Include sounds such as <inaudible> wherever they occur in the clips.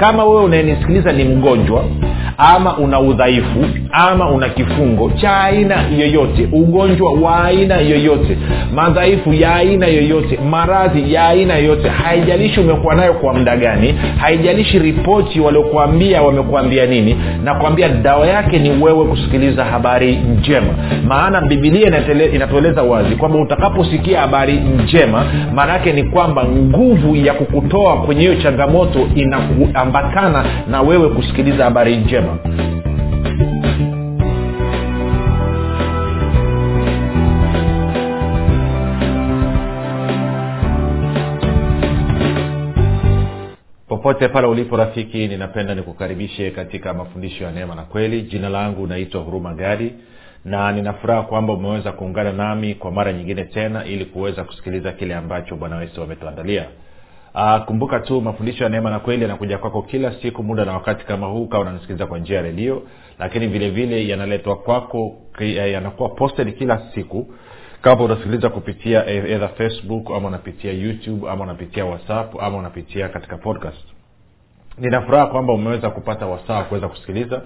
kama wewe unayenisikiliza ni mgonjwa ama una udhaifu ama una kifungo cha aina yoyote ugonjwa wa aina yoyote madhaifu ya aina yoyote maradhi ya aina yoyote haijalishi umekuwa nayo kwa muda gani haijalishi ripoti waliokuambia wamekuambia nini na kuambia dawa yake ni wewe kusikiliza habari njema. Maana bibilia inatueleza wazi kwamba utakaposikia habari njema maana yake ni kwamba nguvu ya kukutoa kwenye hiyo changamoto inakuambatana na wewe kusikiliza habari njema. Popote pale ulipo rafiki ninapenda nikukaribishe katika mafundisho ya neema na kweli. Jina langu naitwa huruma gadi na ninafuraha kwamba umeweza kuungana nami kwa mara nyingine tena ili kuweza kusikiliza kile ambacho bwana yesu ametuandalia Uh, kumbuka tu mafundisho ya neema na kweli yanakuja kwako kila siku muda na wakati kama huu kawa unanisikiliza kwa njia ya redio. Lakini vile vile yanaletwa kwako yanakuwa posted kila siku. Kama unasikiliza kupitia either facebook ama unapitia youtube ama unapitia whatsapp ama unapitia katika podcast. Ninafuraha kwamba umeweza kupata wasaa kuweza kusikiliza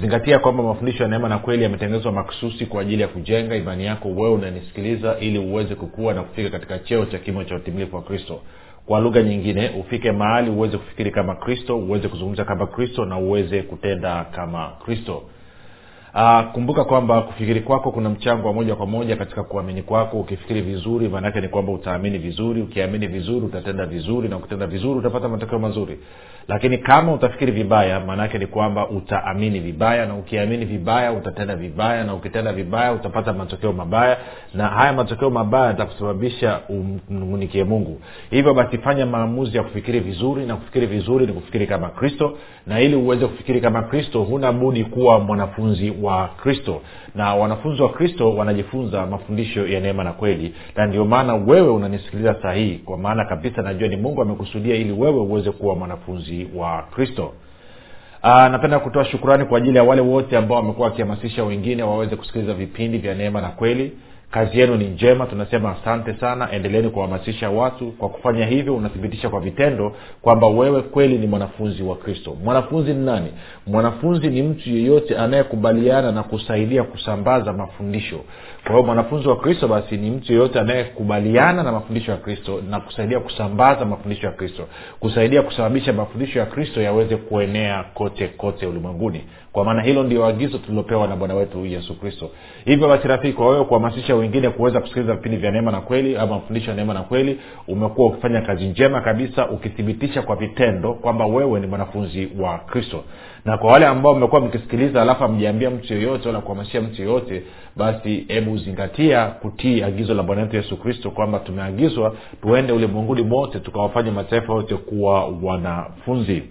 zingatia kwamba mafundisho ya neema na kweli yametengenezwa maksusi kwa ajili ya kujenga imani yako wewe unanisikiliza ili uweze kukua na kufika katika cheo cha kimo cha utimilifu wa kristo. Kwa lugha nyingine ufike mahali uweze kufikiri kama kristo uweze kuzungumza kama kristo na uweze kutenda kama kristo. Uh, kumbuka kwamba kufikiri kwako kuna mchango wa moja kwa moja katika kuamini kwako. Ukifikiri vizuri maanaake ni kwamba utaamini vizuri. Ukiamini vizuri utatenda vizuri na ukitenda vizuri utapata matokeo mazuri lakini kama utafikiri vibaya maanaake ni kwamba utaamini vibaya na ukiamini vibaya utatenda vibaya na ukitenda vibaya utapata matokeo mabaya na haya matokeo mabaya yatakusababisha umnungunikie mungu. Hivyo basi fanya maamuzi ya kufikiri vizuri na kufikiri vizuri ni kufikiri kama kristo na ili uweze kufikiri kama kristo huna budi kuwa mwanafunzi wa kristo. Na wanafunzi wa kristo wanajifunza mafundisho ya neema na kweli na ndio maana wewe unanisikiliza sahihi kwa maana kabisa najua ni mungu amekusudia ili wewe uweze kuwa mwanafunzi wa kristo. Aa, napenda kutoa shukurani kwa ajili ya wale wote ambao wamekuwa wakihamasisha wengine waweze kusikiliza vipindi vya neema na kweli. Kazi yenu ni njema tunasema asante sana. Endeleeni kuwahamasisha watu kwa kufanya hivyo. Unathibitisha kwa vitendo kwamba wewe kweli ni mwanafunzi wa kristo. Mwanafunzi ni nani? Mwanafunzi ni mtu yeyote anayekubaliana na kusaidia kusambaza mafundisho kwa hiyo mwanafunzi wa kristo basi ni mtu yeyote anayekubaliana na mafundisho ya kristo na kusaidia kusambaza mafundisho ya kristo. Kusaidia kusababisha mafundisho ya kristo yaweze kuenea kote kote ulimwenguni. Kwa maana hilo ndio agizo tulilopewa na bwana wetu yesu kristo. Hivyo basi rafiki kwa wewe kuhamasisha wengine kuweza kusikiliza vipindi vya neema na kweli ama mafundisho ya neema na kweli umekuwa ukifanya kazi njema kabisa ukithibitisha kwa vitendo kwamba wewe ni mwanafunzi wa kristo na kwa wale ambao mmekuwa mkisikiliza alafu amjaambia mtu yoyote wala kuhamasisha mtu yoyote basi hebu zingatia kutii agizo la bwana wetu yesu kristo kwamba tumeagizwa tuende ulimwenguni mote tukawafanya mataifa yote kuwa wanafunzi.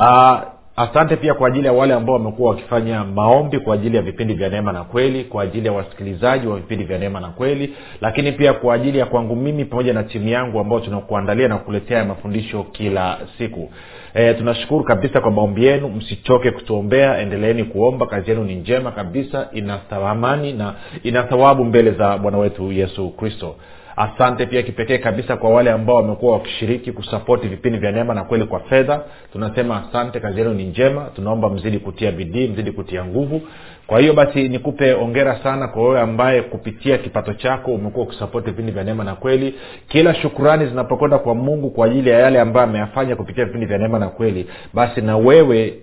Uh, asante pia kwa ajili ya wale ambao wamekuwa wakifanya maombi kwa ajili ya vipindi vya neema na kweli kwa ajili ya wasikilizaji wa vipindi vya neema na kweli lakini pia kwa ajili ya kwangu mimi pamoja na timu yangu ambao tunakuandalia na kuletea mafundisho kila siku. E, tunashukuru kabisa kwa maombi yenu. Msichoke kutuombea. Endeleeni kuomba. Kazi yenu ni njema kabisa. Ina thamani na ina thawabu mbele za bwana wetu yesu kristo asante pia kipekee kabisa kwa wale ambao wamekuwa wakishiriki kusapoti vipindi vya neema na kweli kwa fedha. Tunasema asante kazi yenu ni njema. Tunaomba mzidi kutia bidii mzidi kutia nguvu kwa hiyo basi nikupe ongera sana kwa wewe ambaye kupitia kipato chako umekuwa ukisapoti vipindi vya neema na kweli. Kila shukurani zinapokwenda kwa mungu kwa ajili ya yale ambayo ameyafanya kupitia vipindi vya neema na kweli basi na wewe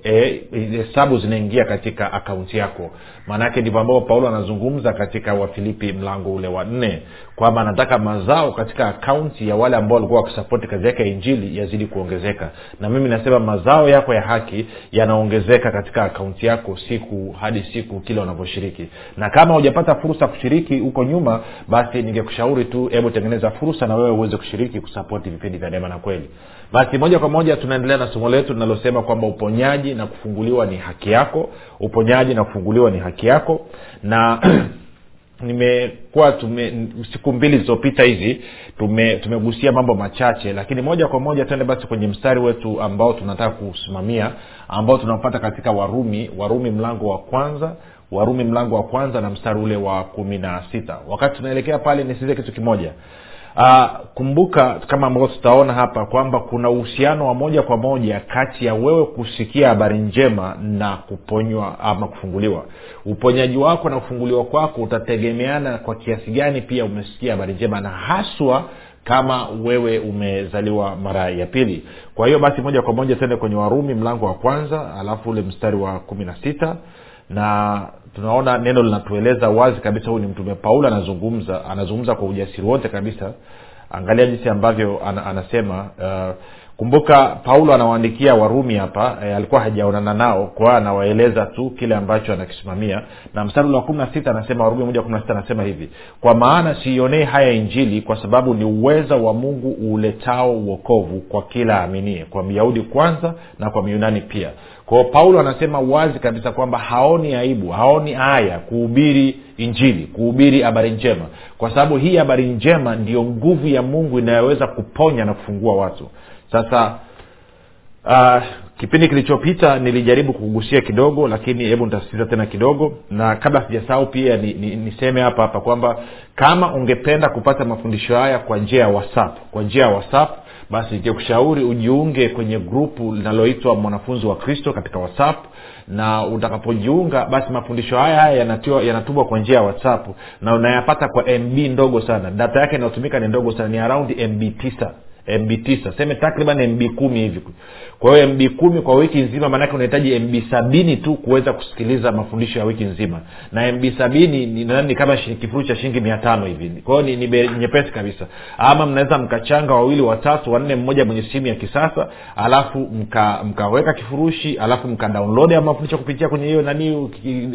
hesabu e, zinaingia katika akaunti yako. Maanaake ndivyo ambavyo paulo anazungumza katika wafilipi mlango ule wa nne kwamba anataka mazao katika akaunti ya wale ambao walikuwa wakisapoti kazi yake ya injili yazidi kuongezeka. Na mimi nasema mazao yako ya haki yanaongezeka katika akaunti yako siku hadi siku kila unavyoshiriki na kama hujapata fursa kushiriki huko nyuma basi ningekushauri tu hebu tengeneza fursa na wewe uweze kushiriki kusapoti vipindi vya neema na kweli. Basi moja kwa moja tunaendelea na somo letu linalosema kwamba uponyaji na kufunguliwa ni haki yako. Uponyaji na kufunguliwa ni haki yako. Na <clears throat> nimekuwa tume siku mbili zilizopita hizi tume tumegusia mambo machache lakini moja kwa moja tuende basi kwenye mstari wetu ambao tunataka kusimamia ambao tunapata katika warumi warumi mlango wa kwanza warumi mlango wa kwanza na mstari ule wa kumi na sita. Wakati tunaelekea pale nisize kitu kimoja uh, kumbuka kama ambavyo tutaona hapa kwamba kuna uhusiano wa moja kwa moja kati ya wewe kusikia habari njema na kuponywa ama kufunguliwa. Uponyaji wako na kufunguliwa kwako utategemeana kwa kiasi gani pia umesikia habari njema na haswa kama wewe umezaliwa mara ya pili. Kwa hiyo basi moja kwa moja tuende kwenye warumi mlango wa kwanza alafu ule mstari wa kumi na sita. Na tunaona neno linatueleza wazi kabisa huyu ni mtume paulo anazungumza anazungumza kwa ujasiri wote kabisa. Angalia jinsi ambavyo an, anasema uh, kumbuka paulo anawaandikia warumi hapa e, alikuwa hajaonana nao kwa anawaeleza tu kile ambacho anakisimamia. Na mstari wa kumi na sita anasema warumi moja kumi na sita anasema hivi kwa maana siionee haya injili kwa sababu ni uweza wa mungu uuletao uokovu kwa kila aminie kwa myahudi kwanza na kwa myunani pia kwao paulo anasema wazi kabisa kwamba haoni aibu haoni haya kuhubiri injili kuhubiri habari njema. Kwa sababu hii habari njema ndiyo nguvu ya mungu inayoweza kuponya na kufungua watu. Sasa uh, kipindi kilichopita nilijaribu kugusia kidogo lakini hebu nitasitiza tena kidogo. Na kabla sijasahau pia ni, ni, niseme hapa hapa kwamba kama ungependa kupata mafundisho haya kwa njia ya whatsapp kwa njia ya whatsapp basi ningekushauri ujiunge kwenye grupu linaloitwa mwanafunzi wa kristo katika whatsapp na utakapojiunga basi mafundisho haya haya yanatumwa kwa njia ya whatsapp na unayapata kwa mb ndogo sana. Data yake inayotumika ni ndogo sana ni araundi mb tisa mb tisa. Seme takriban mb kumi hivi. Kwa hiyo mb kumi kwa wiki nzima maanake unahitaji mb sabini tu kuweza kusikiliza mafundisho ya wiki nzima. Na mb sabini ni, ni kama kifuru cha shilingi mia tano hivi. Kwa ni, ni nyepesi kabisa. Ama mnaweza mkachanga wawili watatu wanne mmoja mwenye simu ya kisasa alafu mka, mkaweka kifurushi alafu mkadownload ya mafundisho kupitia kwenye hiyo nani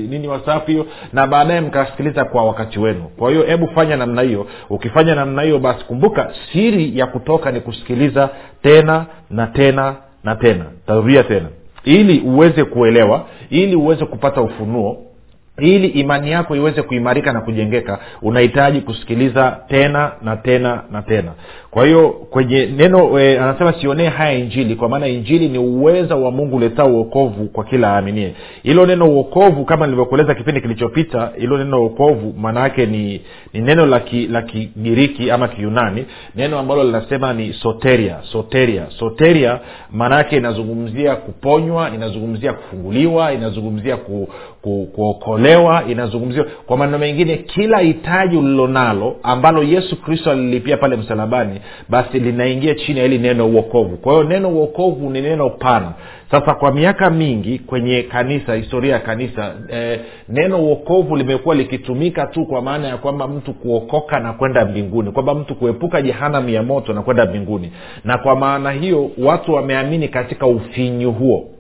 nini wasafi hiyo na baadaye mkasikiliza kwa wakati wenu. Kwa hiyo hebu fanya namna hiyo. Ukifanya namna hiyo basi kumbuka siri ya kutoka ni kusikiliza tena na tena na tena. Tarudia tena. Ili uweze kuelewa ili uweze kupata ufunuo ili imani yako iweze kuimarika na kujengeka unahitaji kusikiliza tena na tena na tena. Kwa hiyo kwenye neno e, anasema sionee haya injili kwa maana injili ni uweza wa mungu uletao uokovu kwa kila aaminie. Hilo neno uokovu kama nilivyokueleza kipindi kilichopita hilo neno uokovu maana ni, ni neno la kigiriki ama kiunani neno ambalo linasema ni soteria soteria. Soteria maana inazungumzia kuponywa inazungumzia kufunguliwa inazungumzia ku, ku, kuokolewa inazungumziwa kwa maneno mengine kila hitaji ulilonalo ambalo yesu kristo alilipia pale msalabani basi linaingia chini ya hili neno uokovu kwa hiyo neno uokovu ni neno pana. Sasa kwa miaka mingi kwenye kanisa historia ya kanisa eh, neno uokovu limekuwa likitumika tu kwa maana ya kwamba mtu kuokoka na kwenda mbinguni kwamba mtu kuepuka jehanamu ya moto na kwenda mbinguni. Na kwa maana hiyo watu wameamini katika ufinyu huo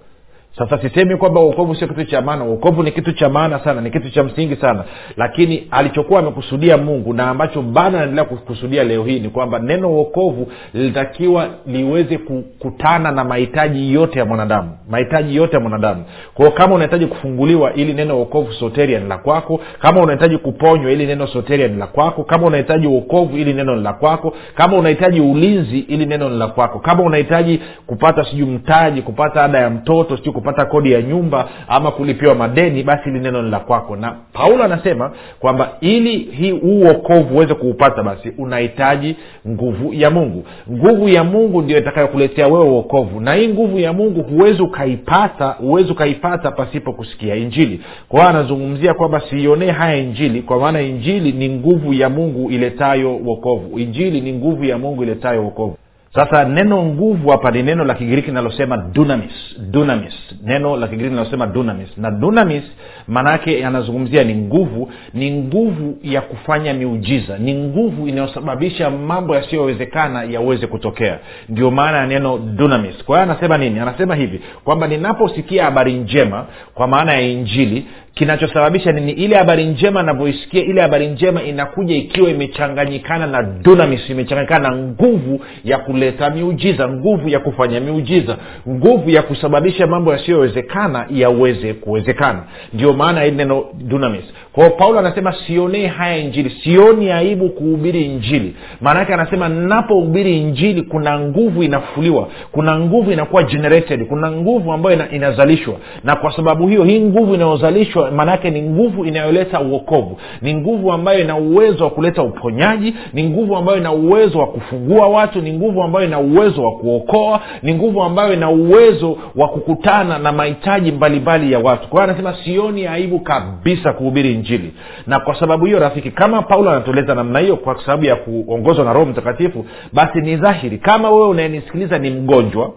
sasa sisemi kwamba uokovu sio kitu cha maana. Uokovu ni kitu cha maana sana ni kitu cha msingi sana. Lakini alichokuwa amekusudia mungu na ambacho bado anaendelea kukusudia leo hii ni kwamba neno uokovu lilitakiwa liweze kukutana na mahitaji yote ya mwanadamu. Mahitaji yote ya mwanadamu. Kwao kama unahitaji kufunguliwa ili neno uokovu soteria ni la kwako kama unahitaji kuponywa ili neno soteria ni la kwako kama unahitaji uokovu ili neno ni la kwako kama unahitaji ulinzi ili neno ni la kwako kama unahitaji kupata sijui mtaji kupata ada ya mtoto sijui kupata kodi ya nyumba ama kulipiwa madeni basi hili neno ni la kwako. Na paulo anasema kwamba ili huu uokovu uweze kuupata basi unahitaji nguvu ya mungu. Nguvu ya mungu ndio itakayokuletea wewe uokovu na hii nguvu ya mungu huwezi ukaipata huwezi ukaipata pasipo kusikia injili. Kwa anazungumzia kwamba siionee haya injili kwa maana injili ni nguvu ya mungu iletayo uokovu injili ni nguvu ya mungu iletayo uokovu sasa neno nguvu hapa ni neno la kigiriki linalosema dunamis dunamis. Neno la kigiriki linalosema dunamis. Na dunamis maanaake anazungumzia ni nguvu ni nguvu ya kufanya miujiza. Ni nguvu inayosababisha mambo yasiyowezekana yaweze kutokea. Ndio maana ya neno dunamis. Kwa hiyo anasema nini? Anasema hivi kwamba ninaposikia habari njema kwa maana ya injili kinachosababisha nini? Ile habari njema anavyoisikia ile habari njema inakuja ikiwa imechanganyikana na dunamis imechanganyikana na nguvu ya kuleta kuleta miujiza nguvu ya kufanya miujiza nguvu ya kusababisha mambo yasiyowezekana yaweze kuwezekana. Ndio maana ya hili neno dunamis. Kwao paulo anasema sionee haya injili sioni aibu kuhubiri injili. Maanake anasema napohubiri injili kuna nguvu inafuliwa kuna nguvu inakuwa generated kuna nguvu ambayo ina, inazalishwa. Na kwa sababu hiyo hii nguvu inayozalishwa maanaake ni nguvu inayoleta uokovu ni nguvu ambayo ina uwezo wa kuleta uponyaji ni nguvu ambayo ina uwezo wa kufungua watu ni nguvu ambayo ina uwezo wa kuokoa ni nguvu ambayo ina uwezo wa kukutana na mahitaji mbalimbali ya watu. Kwa hiyo anasema sioni aibu kabisa kuhubiri injili. Na kwa sababu hiyo rafiki kama paulo anatueleza namna hiyo kwa sababu ya kuongozwa na roho mtakatifu basi ni dhahiri. Kama wewe unayenisikiliza ni mgonjwa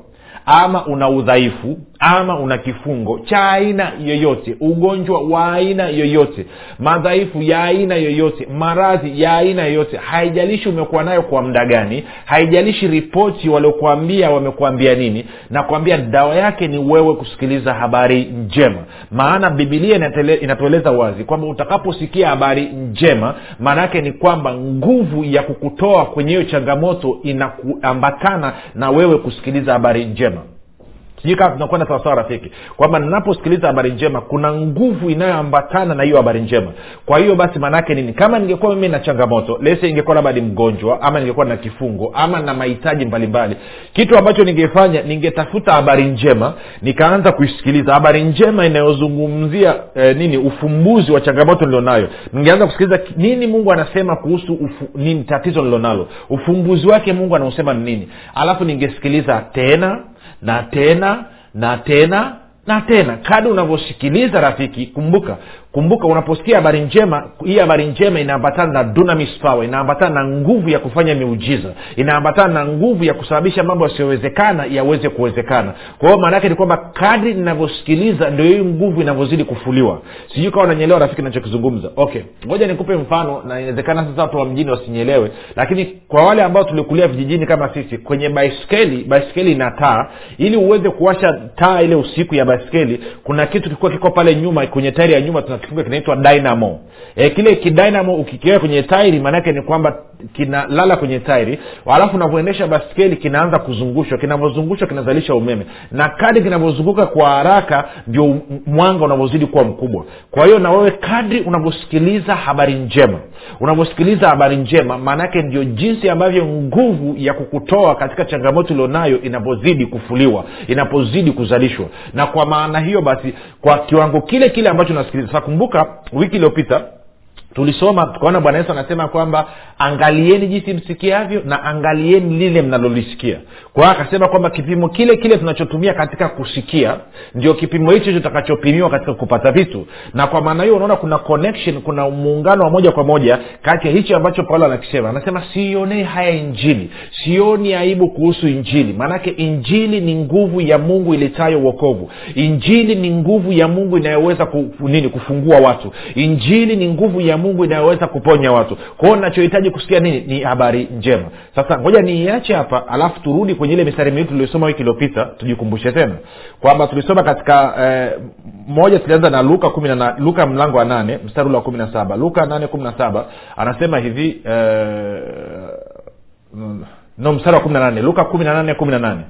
ama una udhaifu ama una kifungo cha aina yoyote ugonjwa wa aina yoyote madhaifu ya aina yoyote maradhi ya aina yoyote haijalishi umekuwa nayo kwa muda gani haijalishi ripoti waliokuambia wamekuambia nini nakuambia dawa yake ni wewe kusikiliza habari njema. Maana bibilia inatueleza wazi kwamba utakaposikia habari njema maana yake ni kwamba nguvu ya kukutoa kwenye hiyo changamoto inakuambatana na wewe kusikiliza habari njema sijui kama tunakwenda sawasawa rafiki. Kwamba ninaposikiliza habari njema kuna nguvu inayoambatana na hiyo habari njema. Kwa hiyo basi maanaake nini? Kama ningekuwa mimi na changamoto lese ingekuwa labda ni mgonjwa ama ningekuwa na kifungo ama na mahitaji mbalimbali kitu ambacho ningefanya ningetafuta habari njema nikaanza kuisikiliza habari njema inayozungumzia eh, nini ufumbuzi wa changamoto nilionayo. Ningeanza kusikiliza nini mungu anasema kuhusu ufu, nini tatizo nilionalo ufumbuzi wake mungu anausema ni nini? Alafu ningesikiliza tena na tena na tena na tena. Kadi unavyosikiliza rafiki kumbuka kumbuka unaposikia habari njema hii habari njema inaambatana na dunamis power inaambatana na nguvu ya kufanya miujiza inaambatana na nguvu ya kusababisha mambo yasiyowezekana yaweze kuwezekana. Kwa hiyo maana yake ni kwamba kadri ninavyosikiliza ndio hii nguvu inavyozidi kufuliwa. Sijui kawa unanyelewa rafiki nachokizungumza okay ngoja nikupe mfano na inawezekana sasa watu wa mjini wasinyelewe lakini kwa wale ambao tulikulia vijijini kama sisi kwenye baiskeli baiskeli ina taa. Ili uweze kuwasha taa ile usiku ya baiskeli kuna kitu kilikuwa kiko pale nyuma kwenye tairi ya nyuma tuna kifungo kinaitwa dynamo. E, kile kidynamo ukikiweka kwenye tairi maanaake ni kwamba kinalala kwenye tairi alafu unavyoendesha baskeli kinaanza kuzungushwa kinavyozungushwa kinazalisha umeme. Na kadi kinavyozunguka kwa haraka ndio mwanga unavyozidi kuwa mkubwa. Kwa hiyo na wewe kadri unavyosikiliza habari njema unavyosikiliza habari njema maanaake ndio jinsi ambavyo nguvu ya kukutoa katika changamoto ulionayo inavyozidi kufuliwa inapozidi kuzalishwa. Na kwa maana hiyo basi kwa kiwango kile kile ambacho unasikiliza kumbuka wiki iliyopita tulisoma tukaona bwana yesu anasema kwamba angalieni jinsi msikiavyo na angalieni lile mnalolisikia. Kwa akasema kwamba kipimo kile kile tunachotumia katika kusikia ndio kipimo hicho hicho takachopimiwa katika kupata vitu. Na kwa maana hiyo unaona kuna connection kuna muungano wa moja kwa moja kati ya hicho ambacho paulo anakisema. Anasema siionei haya injili sioni aibu kuhusu injili. Maanake injili ni nguvu ya mungu iletayo uokovu injili ni nguvu ya mungu inayoweza kufungua watu. Injili ni nguvu ya mungu inayoweza kuponya watu. Kwa nachohitaji kusikia nini? Ni habari njema. Sasa ngoja niiache hapa alafu turudi kwenye ile mistari miwili tuliosoma wiki iliyopita tujikumbushe tena. Kwamba tulisoma katika eh, moja tulianza na luka kumi na luka mlango wa nane mstari ule wa kumi na saba. Luka nane kumi na saba anasema hivi eh, no mstari wa kumi na nane. Luka kumi na nane kumi na nane.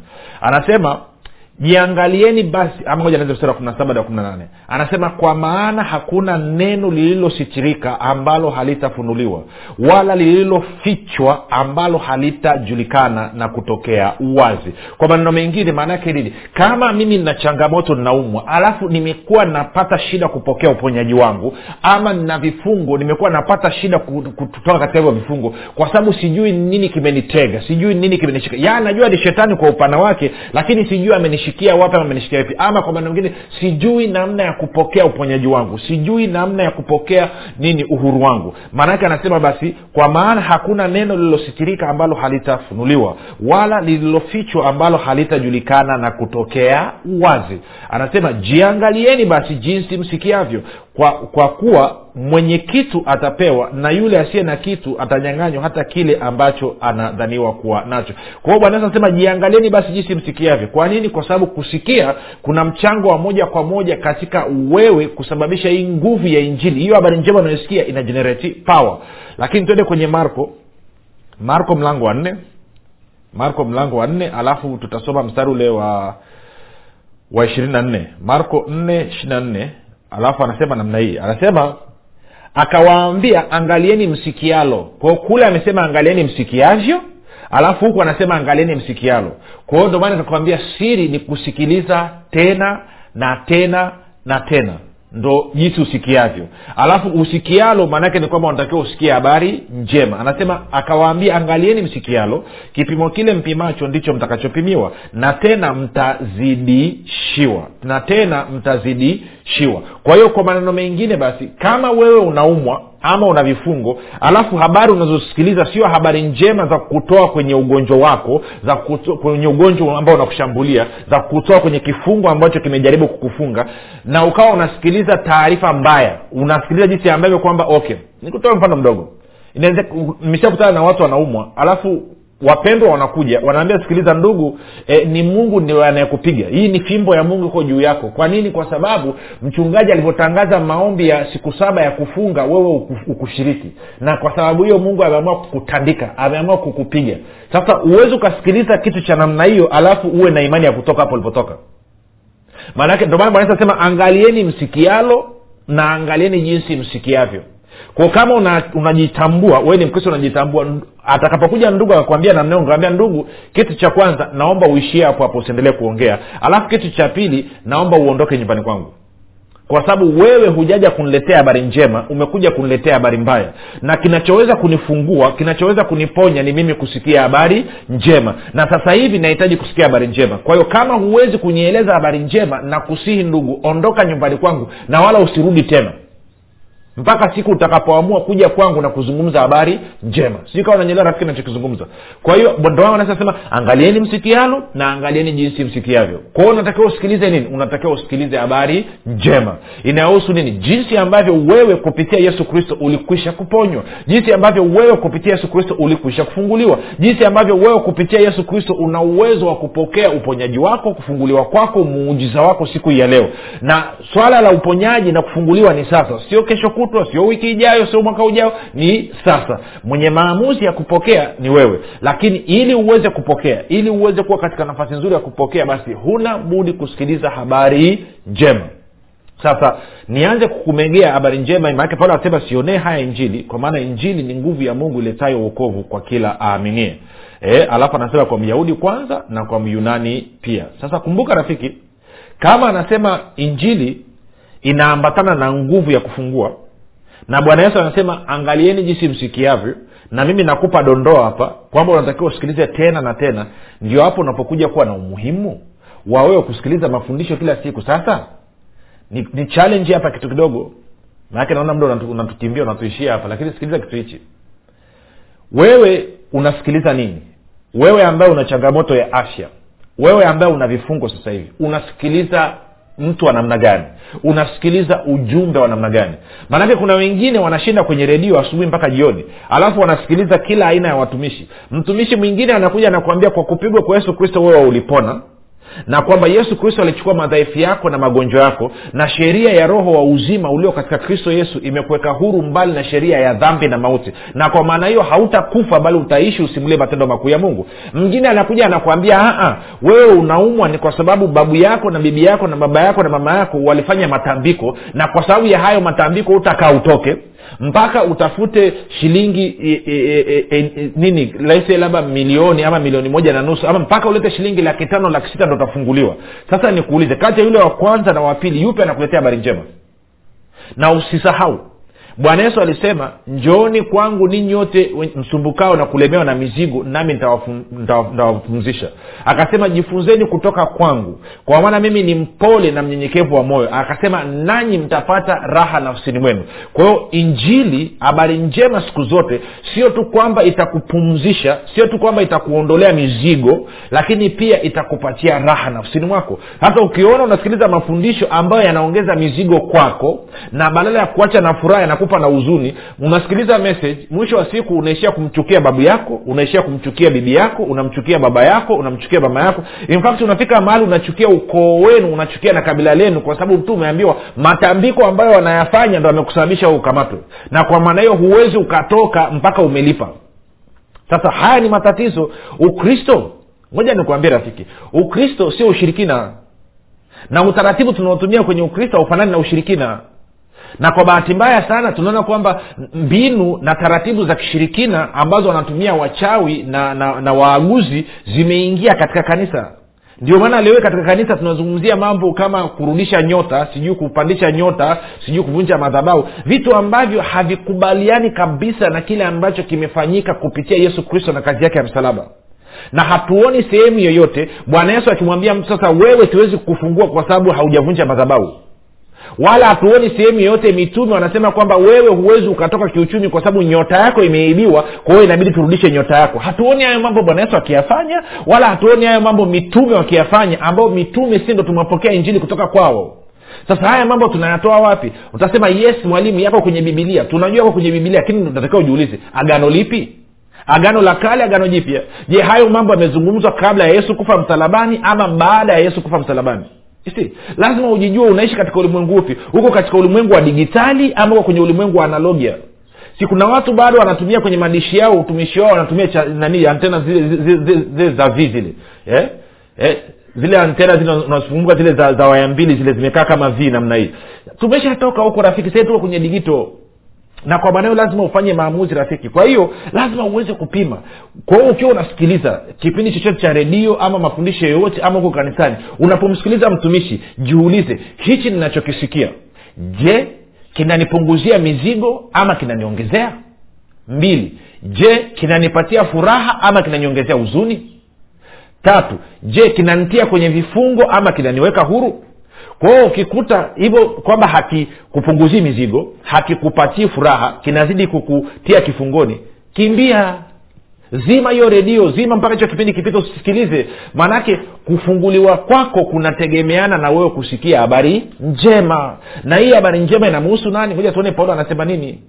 Anasema jiangalieni basi ama anasema kwa maana hakuna neno lililositirika ambalo halitafunuliwa wala lililofichwa ambalo halitajulikana na kutokea wazi kwa maneno mengine maana nini? Kama mimi nina changamoto ninaumwa alafu nimekuwa napata shida kupokea uponyaji wangu ama nina vifungo nimekuwa napata shida kutoka katika hivyo vifungo kwa sababu sijui nini kimenitega sijui nini kimenishika. Najua ni shetani kwa upana wake lakini sijui amenish amenishikia wapi ama amenishikia vipi? Ama kwa maana mengine sijui namna ya kupokea uponyaji wangu. Sijui namna ya kupokea nini uhuru wangu. Maanake anasema basi kwa maana hakuna neno lililositirika ambalo halitafunuliwa wala lililofichwa ambalo halitajulikana na kutokea wazi. Anasema jiangalieni basi jinsi msikiavyo. Kwa, kwa kuwa mwenye kitu atapewa na yule asiye na kitu atanyanganywa hata kile ambacho anadhaniwa kuwa nacho. Kwa hiyo bwana anasema jiangalieni basi jinsi msikiavyo. Kwa nini? Kwa sababu kusikia kuna mchango wa moja kwa moja katika wewe kusababisha hii nguvu ya injili. Hiyo habari njema unayosikia ina generate power. Lakini twende kwenye marko. Marko mlango wa nne. Marko mlango wa nne alafu tutasoma mstari ule wa wa ishirini na nne. Marko nne ishiri na nne alafu anasema namna hii. Anasema akawaambia angalieni msikialo. Kwao kule amesema angalieni msikiavyo alafu huku anasema angalieni msikialo. Kwa hiyo ndio nikakwambia siri ni kusikiliza tena na tena na tena ndo jinsi usikiavyo. Alafu usikialo maanaake ni kwamba unatakiwa usikie habari njema. Anasema akawaambia angalieni msikialo. Kipimo kile mpimacho ndicho mtakachopimiwa na tena mtazidishiwa. Na tena mtazidishiwa. Kwa hiyo kwa maneno mengine basi kama wewe unaumwa ama una vifungo alafu habari unazosikiliza sio habari njema za kutoa kwenye ugonjwa wako za kuto, kwenye ugonjwa ambao unakushambulia za kutoa kwenye kifungo ambacho kimejaribu kukufunga na ukawa unasikiliza taarifa mbaya. Unasikiliza jinsi ambavyo kwamba okay nikutoa mfano mdogo. Nimeshakutana na watu wanaumwa alafu wapendwa wanakuja wanaambia sikiliza ndugu e, ni mungu ndio anayekupiga. Hii ni fimbo ya mungu iko juu yako. Kwa nini? Kwa sababu mchungaji alivyotangaza maombi ya siku saba ya kufunga wewe ukushiriki. Na kwa sababu hiyo mungu ameamua kukutandika ameamua kukupiga. Sasa uwezi ukasikiliza kitu cha namna hiyo alafu uwe na imani ya kutoka hapo ulipotoka. Maanake ndomana bwana anasema angalieni msikialo na angalieni jinsi msikiavyo kwa kama unajitambua una wewe ni mkristo unajitambua atakapokuja ndugu akakwambia namna ngambia ndugu kitu cha kwanza naomba uishie hapo hapo usiendelee kuongea. Alafu kitu cha pili naomba uondoke nyumbani kwangu. Kwa sababu wewe hujaja kuniletea habari njema umekuja kuniletea habari mbaya. Na kinachoweza kunifungua kinachoweza kuniponya ni mimi kusikia habari njema. Na sasa hivi nahitaji kusikia habari njema. Kwa hiyo kama huwezi kunieleza habari njema na kusihi ndugu ondoka nyumbani kwangu na wala usirudi tena mpaka siku utakapoamua kuja kwangu na kuzungumza habari njema. Rafiki nachokizungumza kwa hiyo nasema angalieni msikialo na angalieni jinsi msikiavyo. Kwao unatakiwa usikilize nini? Unatakiwa usikilize habari njema. Inayohusu nini? Jinsi ambavyo wewe kupitia yesu kristo ulikwisha kuponywa. Jinsi ambavyo wewe kupitia yesu kristo ulikwisha kufunguliwa. Jinsi ambavyo wewe kupitia yesu kristo una uwezo wa kupokea uponyaji wako kufunguliwa kwako muujiza wako siku ya leo. Na swala la uponyaji na kufunguliwa ni sasa. Sio kesho kutwa sio wiki ijayo sio mwaka ujao. Ni sasa. Mwenye maamuzi ya kupokea ni wewe. Lakini ili uweze kupokea ili uweze kuwa katika nafasi nzuri ya kupokea basi huna budi kusikiliza habari njema. Sasa nianze kukumegea habari njema. Maanake paulo anasema sionee haya injili kwa maana injili ni nguvu ya mungu iletayo uokovu kwa kila aaminie. E, alafu anasema kwa myahudi kwanza na kwa myunani pia. Sasa kumbuka rafiki kama anasema injili inaambatana na nguvu ya kufungua na bwana yesu anasema angalieni jinsi msikiavyo na mimi nakupa dondoo hapa kwamba unatakiwa usikilize tena na tena ndio hapo unapokuja kuwa na umuhimu wa kusikiliza mafundisho kila siku. Sasa ni, ni challenge hapa kitu kidogo. Maanake naona mda unatukimbia unatuishia hapa lakini sikiliza kitu hichi. Wewe unasikiliza nini? Wewe ambaye una changamoto ya afya wewe ambaye una vifungo sasa hivi unasikiliza mtu wa namna gani? Unasikiliza ujumbe wa namna gani? Maanake kuna wengine wanashinda kwenye redio asubuhi mpaka jioni alafu wanasikiliza kila aina ya watumishi. Mtumishi mwingine anakuja anakuambia kwa kupigwa kwa yesu kristo wewe ulipona na kwamba yesu kristo alichukua madhaifu yako na magonjwa yako na sheria ya roho wa uzima ulio katika kristo yesu imekuweka huru mbali na sheria ya dhambi na mauti. Na kwa maana hiyo hautakufa bali utaishi usimulie matendo makuu ya mungu. Mngine anakuja anakuambia aa wewe unaumwa ni kwa sababu babu yako na bibi yako na baba yako na mama yako walifanya matambiko na kwa sababu ya hayo matambiko utakaa utoke mpaka utafute shilingi e, e, e, e, e, nini laise labda milioni ama milioni moja na nusu ama mpaka ulete shilingi laki tano laki sita ndo utafunguliwa. Sasa nikuulize kati ya yule wa kwanza na wa pili yupe anakuletea habari njema? Na usisahau bwana yesu alisema njooni kwangu ninyi yote msumbukao na kulemewa na mizigo nami nitawapumzisha akasema jifunzeni kutoka kwangu kwa maana mimi ni mpole na mnyenyekevu wa moyo. Akasema nanyi mtapata raha nafsini mwenu. Kwa hiyo injili habari njema siku zote sio tu kwamba itakupumzisha sio tu kwamba itakuondolea mizigo lakini pia itakupatia raha nafsini mwako. Hata ukiona unasikiliza mafundisho ambayo yanaongeza mizigo kwako na badala ya kuacha na furaha yanakupa na huzuni unasikiliza message mwisho wa siku unaishia kumchukia babu yako unaishia kumchukia bibi yako unamchukia baba yako unamchukia mama yako. In fact unafika mahali unachukia ukoo wenu unachukia na kabila lenu kwa sababu tu umeambiwa matambiko ambayo wanayafanya ndo amekusababisha ukamatwe. Na kwa maana hiyo huwezi ukatoka mpaka umelipa. Sasa haya ni matatizo. Ukristo moja nikuambie rafiki ukristo sio ushirikina. Na utaratibu tunaotumia kwenye ukristo haufanani na ushirikina na kwa bahati mbaya sana tunaona kwamba mbinu na taratibu za kishirikina ambazo wanatumia wachawi na, na, na waaguzi zimeingia katika kanisa. Ndio maana leo katika kanisa tunazungumzia mambo kama kurudisha nyota sijui kupandisha nyota sijui kuvunja madhabau vitu ambavyo havikubaliani kabisa na kile ambacho kimefanyika kupitia yesu kristo na kazi yake ya msalaba. Na hatuoni sehemu yoyote bwana yesu akimwambia mtu sasa wewe siwezi kufungua kwa sababu haujavunja madhabau wala hatuoni sehemu yoyote mitume wanasema kwamba wewe huwezi ukatoka kiuchumi kwa sababu nyota yako imeibiwa kwa hiyo inabidi turudishe nyota yako. Hatuoni hayo mambo bwana yesu akiyafanya wala hatuoni hayo mambo mitume wakiyafanya ambao mitume si ndo tumewapokea injili kutoka kwao. Sasa haya mambo tunayatoa wapi? Utasema yes mwalimu yako kwenye bibilia tunajua yako kwenye bibilia lakini natakiwa ujiulize agano lipi? Agano la kale agano jipya? Je hayo mambo yamezungumzwa kabla ya yesu kufa msalabani ama baada ya yesu kufa msalabani si lazima ujijue unaishi katika ulimwengu upi. Huko katika ulimwengu wa digitali ama uko kwenye ulimwengu wa analogia? Si kuna watu bado wanatumia kwenye madishi yao utumishi wao wanatumia cha, nani antena zile, zile, zile, zile za vi zile. Eh? Eh? zile antena zile unazifunguka zile za, za waya mbili zile zimekaa kama vi namna hii. Tumeshatoka huko rafiki sahii tuko kwenye digito na kwa maanao lazima ufanye maamuzi rafiki. Kwa hiyo lazima uweze kupima. Kwa hiyo ukiwa unasikiliza kipindi chochote cha redio ama mafundisho yoyote ama huko kanisani unapomsikiliza mtumishi jiulize hichi ninachokisikia je kinanipunguzia mizigo ama kinaniongezea? Mbili je kinanipatia furaha ama kinaniongezea huzuni? Tatu je kinanitia kwenye vifungo ama kinaniweka huru kwa hiyo ukikuta hivyo kwamba hakikupunguzii mizigo hakikupatii furaha kinazidi kukutia kifungoni kimbia. Zima hiyo redio zima mpaka hicho kipindi kipita usisikilize. Maanake kufunguliwa kwako kunategemeana na wewe kusikia habari njema. Na hii habari njema inamuhusu nani? Moja tuone paulo anasema nini.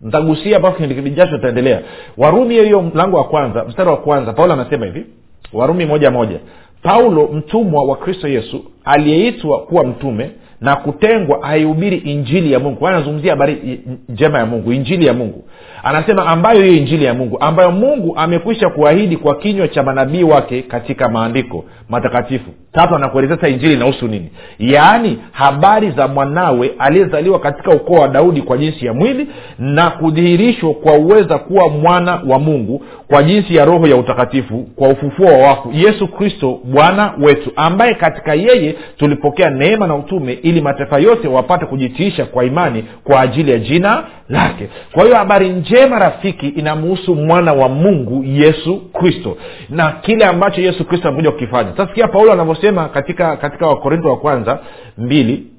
Ntagusia alafu jasho itaendelea warumi hiyo mlango wa kwanza mstari wa kwanza paulo anasema hivi. Warumi moja moja paulo mtumwa wa kristo yesu aliyeitwa kuwa mtume na kutengwa aihubiri injili ya mungu. Anazungumzia habari njema ya mungu injili ya mungu anasema ambayo hiyo injili ya mungu ambayo mungu amekwisha kuahidi kwa kinywa cha manabii wake katika maandiko matakatifu. Tatu anakuelezea sasa injili inahusu nini? Yaani habari za mwanawe aliyezaliwa katika ukoo wa daudi kwa jinsi ya mwili na kudhihirishwa kwa uweza kuwa mwana wa mungu kwa jinsi ya roho ya utakatifu kwa ufufuo wa wafu. Yesu kristo bwana wetu ambaye katika yeye tulipokea neema na utume ili mataifa yote wapate kujitiisha kwa imani kwa ajili ya jina lake. Kwa hiyo habari njema rafiki inamuhusu mwana wa mungu yesu kristo. Na kile ambacho yesu kristo amekuja kukifanya. Sasikia paulo anavyosema katika katika wakorinto wa kwanza mbili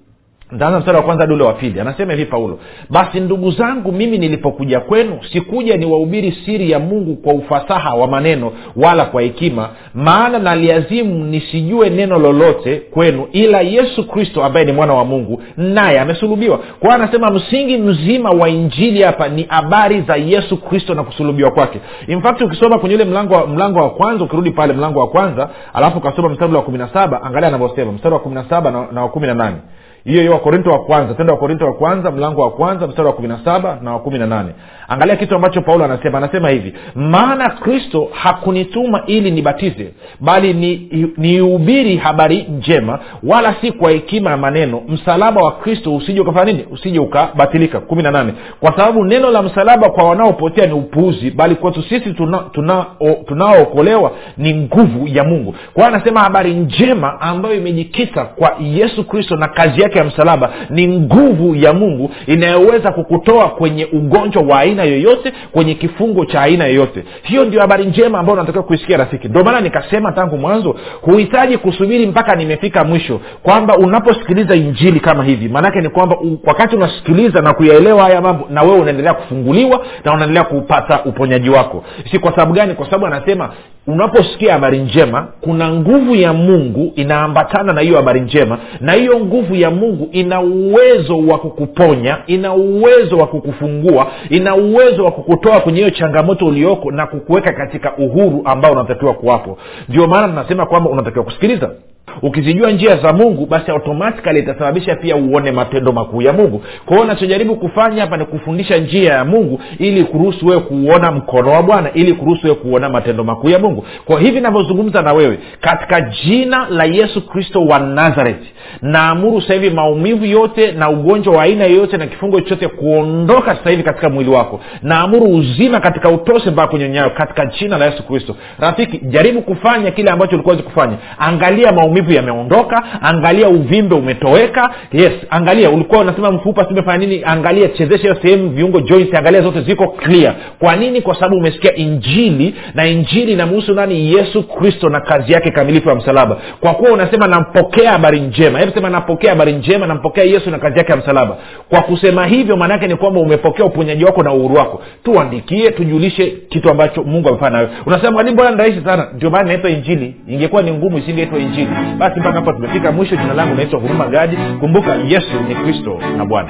ntaanza mstari wa kwanza hadi wa pili. Anasema hivi paulo basi ndugu zangu mimi nilipokuja kwenu sikuja niwahubiri siri ya mungu kwa ufasaha wa maneno wala kwa hekima maana naliazimu nisijue neno lolote kwenu ila yesu kristo ambaye ni mwana wa mungu naye amesulubiwa. Kwa anasema msingi mzima wa injili hapa ni habari za yesu kristo na kusulubiwa kwake. In fact ukisoma kwenye ule mlango mlango wa kwanza ukirudi pale mlango wa kwanza alafu ukasoma mstari wa kumi na saba angalia anavyosema mstari wa kumi na saba na wa kumi na nane hiyo hiyo wakorinto wa kwanza. Tendo wakorinto wa kwanza mlango wa kwanza mstari wa kumi na saba na wa kumi na nane angalia kitu ambacho paulo anasema. Anasema hivi maana kristo hakunituma ili nibatize bali niihubiri ni habari njema wala si kwa hekima ya maneno. Msalaba wa kristo usije ukafanya nini? Usije ukabatilika. Kumi na nane kwa sababu neno la msalaba kwa wanaopotea ni upuuzi bali kwetu sisi tunaookolewa tuna, tuna ni nguvu ya mungu. Kwa anasema habari njema ambayo imejikita kwa yesu kristo na kazi yake ya msalaba ni nguvu ya mungu inayoweza kukutoa kwenye ugonjwa wa aina yoyote kwenye kifungo cha aina yoyote. Hiyo ndio habari njema ambayo unatakiwa kuisikia rafiki. Ndio maana nikasema tangu mwanzo huhitaji kusubiri mpaka nimefika mwisho kwamba unaposikiliza injili kama hivi. Maanake ni kwamba wakati unasikiliza na kuyaelewa haya mambo na wewe unaendelea kufunguliwa na unaendelea kupata uponyaji wako. Si kwa sababu gani? Kwa sababu anasema unaposikia habari njema kuna nguvu ya mungu inaambatana na hiyo habari njema na hiyo nguvu ya mungu ina uwezo wa kukuponya ina uwezo wa kukufungua ina uwezo wa kukutoa kwenye hiyo changamoto ulioko na kukuweka katika uhuru ambao unatakiwa kuwapo. Ndio maana tunasema kwamba unatakiwa kusikiliza ukizijua njia za mungu basi automatikali itasababisha pia uone matendo makuu ya mungu. Kwa hiyo nachojaribu kufanya hapa ni kufundisha njia ya mungu ili kuruhusu wewe kuuona mkono wa bwana ili kuruhusu wewe kuona matendo makuu ya mungu. Kwa hivi navyozungumza na wewe katika jina la yesu kristo wa nazareti naamuru sasa hivi maumivu yote na ugonjwa wa aina yoyote na kifungo chochote kuondoka sasa hivi katika mwili wako. Naamuru uzima katika utose mpaka kwenye nyayo katika jina la yesu kristo. Rafiki jaribu kufanya kile ambacho ulikuwa kufanya. Angalia maumivu yameondoka angalia uvimbe umetoweka. Yes angalia ulikuwa unasema mfupa simefanya nini? Angalia chezesha hiyo sehemu viungo joint angalia zote ziko clear. Kwa nini? Kwa sababu umesikia injili na injili inamhusu nani? Yesu kristo na kazi yake kamilifu ya msalaba. Kwa kuwa unasema nampokea habari njema hebu sema napokea habari njema nampokea yesu na kazi yake ya msalaba. Kwa kusema hivyo maanaake ni kwamba umepokea uponyaji wako na uhuru wako. Tuandikie tujulishe kitu ambacho mungu amefanya nawe. Unasema kwani mbona ni rahisi sana? Ndio maana inaitwa injili. Ingekuwa ni ngumu isingeitwa injili basi mpaka hapa tumefika mwisho. Jina langu naitwa huruma gadi kumbuka yesu ni kristo na bwana